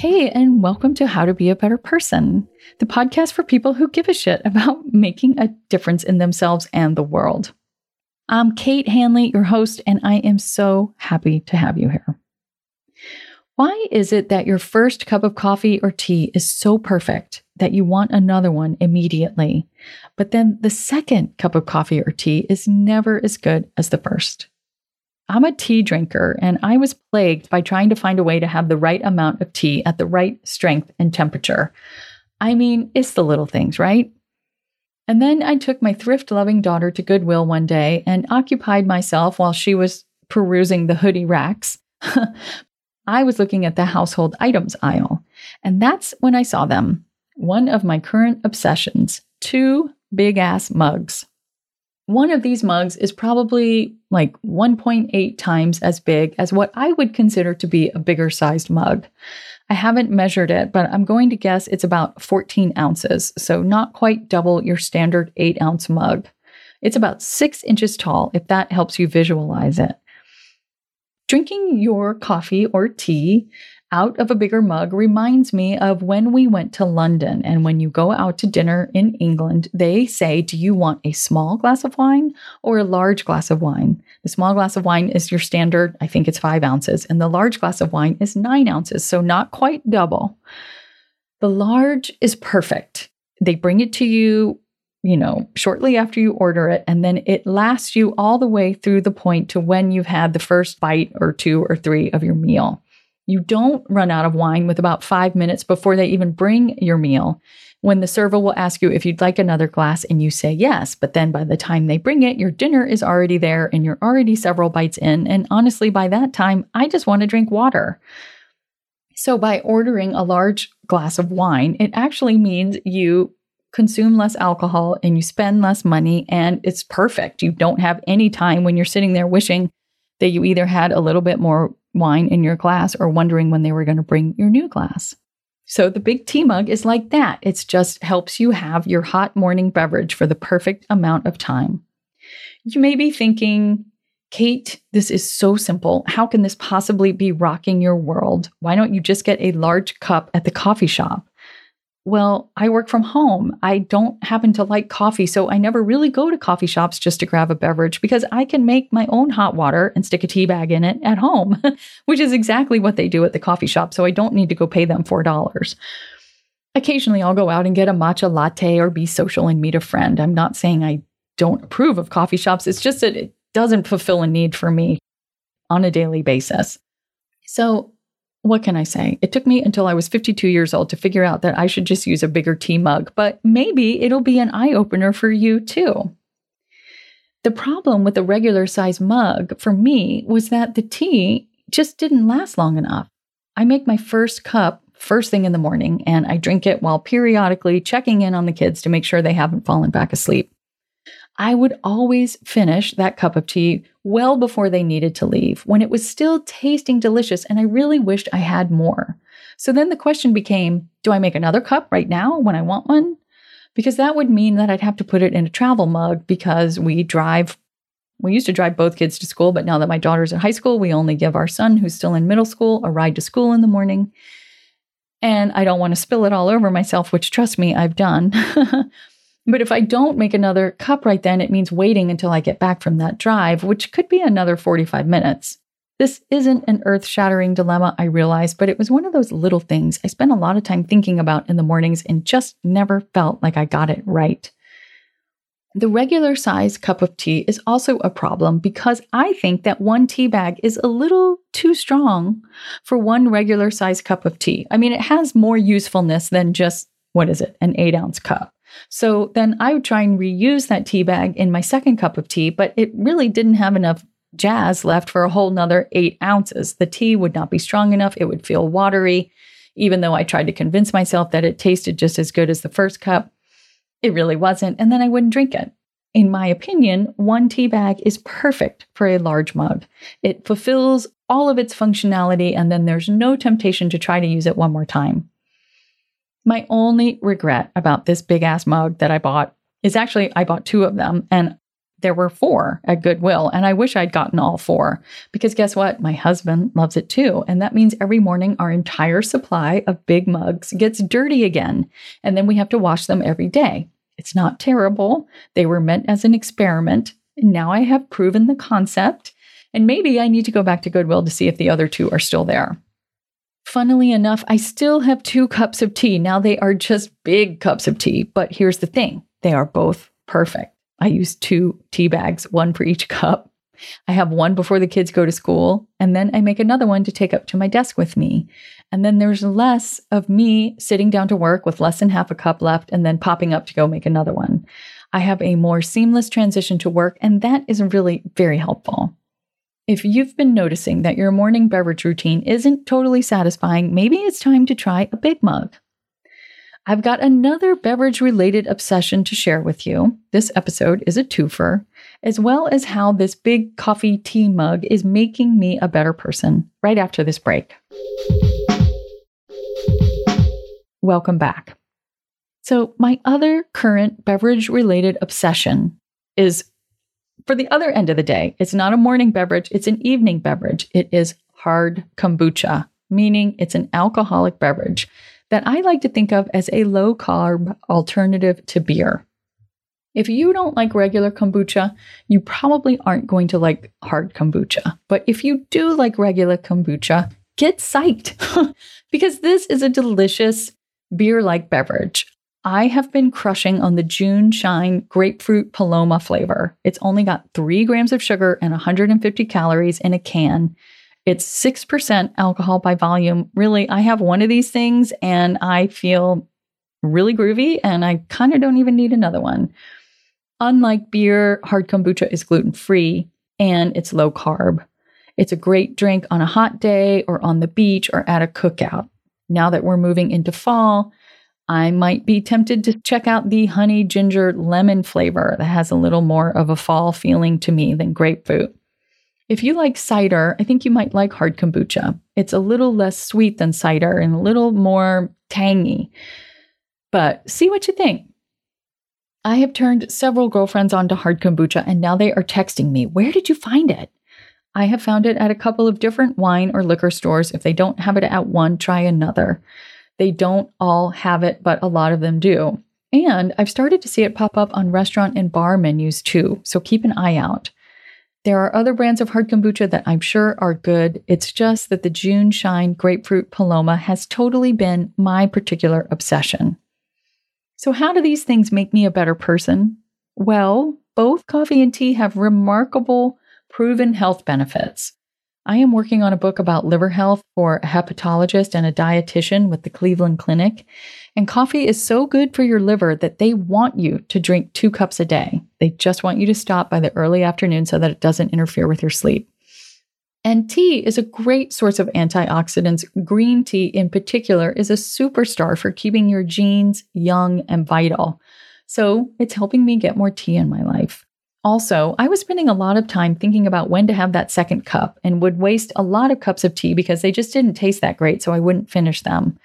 Hey, and welcome to How to Be a Better Person, the podcast for people who give a shit about making a difference in themselves and the world. I'm Kate Hanley, your host, and I am so happy to have you here. Why is it that your first cup of coffee or tea is so perfect that you want another one immediately, but then the second cup of coffee or tea is never as good as the first? I'm a tea drinker and I was plagued by trying to find a way to have the right amount of tea at the right strength and temperature. I mean, it's the little things, right? And then I took my thrift loving daughter to Goodwill one day and occupied myself while she was perusing the hoodie racks. I was looking at the household items aisle, and that's when I saw them. One of my current obsessions two big ass mugs. One of these mugs is probably like 1.8 times as big as what I would consider to be a bigger sized mug. I haven't measured it, but I'm going to guess it's about 14 ounces, so not quite double your standard 8 ounce mug. It's about 6 inches tall, if that helps you visualize it. Drinking your coffee or tea out of a bigger mug reminds me of when we went to London. And when you go out to dinner in England, they say, Do you want a small glass of wine or a large glass of wine? The small glass of wine is your standard, I think it's five ounces, and the large glass of wine is nine ounces, so not quite double. The large is perfect. They bring it to you you know, shortly after you order it, and then it lasts you all the way through the point to when you've had the first bite or two or three of your meal. You don't run out of wine with about five minutes before they even bring your meal. When the server will ask you if you'd like another glass and you say yes, but then by the time they bring it, your dinner is already there and you're already several bites in. And honestly, by that time, I just want to drink water. So, by ordering a large glass of wine, it actually means you consume less alcohol and you spend less money, and it's perfect. You don't have any time when you're sitting there wishing that you either had a little bit more wine in your glass or wondering when they were going to bring your new glass. So the big tea mug is like that. It just helps you have your hot morning beverage for the perfect amount of time. You may be thinking, Kate, this is so simple. How can this possibly be rocking your world? Why don't you just get a large cup at the coffee shop? Well, I work from home. I don't happen to like coffee, so I never really go to coffee shops just to grab a beverage because I can make my own hot water and stick a tea bag in it at home, which is exactly what they do at the coffee shop, so I don't need to go pay them $4. Occasionally, I'll go out and get a matcha latte or be social and meet a friend. I'm not saying I don't approve of coffee shops, it's just that it doesn't fulfill a need for me on a daily basis. So, what can I say? It took me until I was 52 years old to figure out that I should just use a bigger tea mug, but maybe it'll be an eye opener for you too. The problem with the regular size mug for me was that the tea just didn't last long enough. I make my first cup first thing in the morning and I drink it while periodically checking in on the kids to make sure they haven't fallen back asleep. I would always finish that cup of tea well before they needed to leave, when it was still tasting delicious, and I really wished I had more. So then the question became do I make another cup right now when I want one? Because that would mean that I'd have to put it in a travel mug because we drive. We used to drive both kids to school, but now that my daughter's in high school, we only give our son, who's still in middle school, a ride to school in the morning. And I don't want to spill it all over myself, which trust me, I've done. But if I don't make another cup right then, it means waiting until I get back from that drive, which could be another 45 minutes. This isn't an earth shattering dilemma, I realize, but it was one of those little things I spent a lot of time thinking about in the mornings and just never felt like I got it right. The regular size cup of tea is also a problem because I think that one tea bag is a little too strong for one regular size cup of tea. I mean, it has more usefulness than just, what is it, an eight ounce cup. So then I would try and reuse that tea bag in my second cup of tea, but it really didn't have enough jazz left for a whole nother eight ounces. The tea would not be strong enough, it would feel watery. Even though I tried to convince myself that it tasted just as good as the first cup, it really wasn't, and then I wouldn't drink it. In my opinion, one tea bag is perfect for a large mug. It fulfills all of its functionality, and then there's no temptation to try to use it one more time. My only regret about this big ass mug that I bought is actually I bought two of them, and there were four at Goodwill, and I wish I'd gotten all four because guess what? My husband loves it too. And that means every morning our entire supply of big mugs gets dirty again, and then we have to wash them every day. It's not terrible. They were meant as an experiment. And now I have proven the concept, and maybe I need to go back to Goodwill to see if the other two are still there. Funnily enough, I still have two cups of tea. Now they are just big cups of tea, but here's the thing they are both perfect. I use two tea bags, one for each cup. I have one before the kids go to school, and then I make another one to take up to my desk with me. And then there's less of me sitting down to work with less than half a cup left and then popping up to go make another one. I have a more seamless transition to work, and that is really very helpful. If you've been noticing that your morning beverage routine isn't totally satisfying, maybe it's time to try a big mug. I've got another beverage related obsession to share with you. This episode is a twofer, as well as how this big coffee tea mug is making me a better person right after this break. Welcome back. So, my other current beverage related obsession is for the other end of the day. It's not a morning beverage, it's an evening beverage. It is hard kombucha, meaning it's an alcoholic beverage that I like to think of as a low carb alternative to beer. If you don't like regular kombucha, you probably aren't going to like hard kombucha. But if you do like regular kombucha, get psyched because this is a delicious beer like beverage. I have been crushing on the JuneShine grapefruit paloma flavor. It's only got three grams of sugar and 150 calories in a can. It's 6% alcohol by volume. Really, I have one of these things and I feel really groovy and I kind of don't even need another one. Unlike beer, hard kombucha is gluten free and it's low carb. It's a great drink on a hot day or on the beach or at a cookout. Now that we're moving into fall, I might be tempted to check out the honey ginger lemon flavor that has a little more of a fall feeling to me than grapefruit. If you like cider, I think you might like hard kombucha. It's a little less sweet than cider and a little more tangy. But see what you think. I have turned several girlfriends onto hard kombucha and now they are texting me, Where did you find it? I have found it at a couple of different wine or liquor stores. If they don't have it at one, try another. They don't all have it, but a lot of them do. And I've started to see it pop up on restaurant and bar menus too, so keep an eye out. There are other brands of hard kombucha that I'm sure are good. It's just that the JuneShine Grapefruit Paloma has totally been my particular obsession. So, how do these things make me a better person? Well, both coffee and tea have remarkable proven health benefits. I am working on a book about liver health for a hepatologist and a dietitian with the Cleveland Clinic. And coffee is so good for your liver that they want you to drink two cups a day. They just want you to stop by the early afternoon so that it doesn't interfere with your sleep. And tea is a great source of antioxidants. Green tea, in particular, is a superstar for keeping your genes young and vital. So it's helping me get more tea in my life. Also, I was spending a lot of time thinking about when to have that second cup and would waste a lot of cups of tea because they just didn't taste that great, so I wouldn't finish them.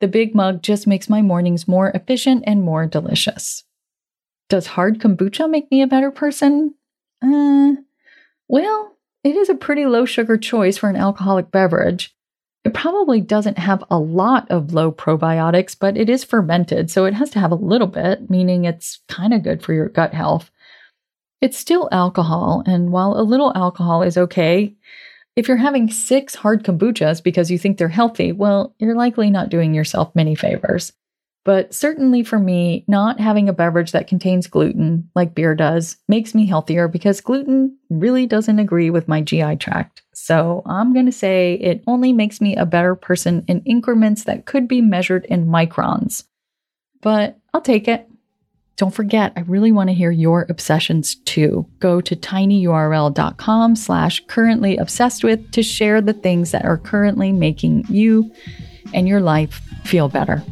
The big mug just makes my mornings more efficient and more delicious. Does hard kombucha make me a better person? Uh, well, it is a pretty low sugar choice for an alcoholic beverage. It probably doesn't have a lot of low probiotics, but it is fermented, so it has to have a little bit, meaning it's kind of good for your gut health. It's still alcohol, and while a little alcohol is okay, If you're having six hard kombuchas because you think they're healthy, well, you're likely not doing yourself many favors. But certainly for me, not having a beverage that contains gluten, like beer does, makes me healthier because gluten really doesn't agree with my GI tract. So I'm going to say it only makes me a better person in increments that could be measured in microns. But I'll take it. Don't forget, I really want to hear your obsessions too. Go to tinyurl.com slash currently obsessed with to share the things that are currently making you and your life feel better.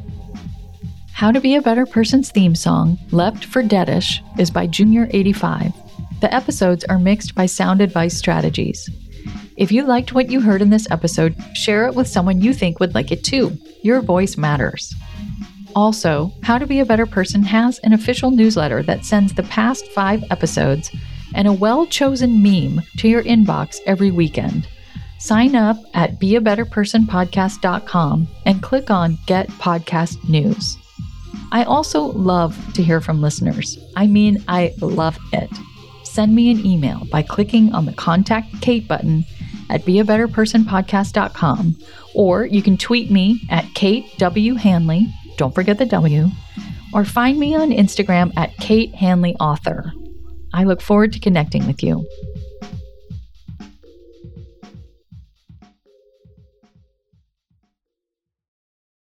How to Be a Better Person's theme song, Left for Deadish, is by Junior85. The episodes are mixed by Sound Advice Strategies. If you liked what you heard in this episode, share it with someone you think would like it too. Your voice matters. Also, How to Be a Better Person has an official newsletter that sends the past five episodes and a well chosen meme to your inbox every weekend. Sign up at beabetterpersonpodcast.com and click on Get Podcast News. I also love to hear from listeners. I mean, I love it. Send me an email by clicking on the Contact Kate button at beabetterpersonpodcast.com, or you can tweet me at Kate W. Hanley, don't forget the W, or find me on Instagram at Kate Hanley Author. I look forward to connecting with you.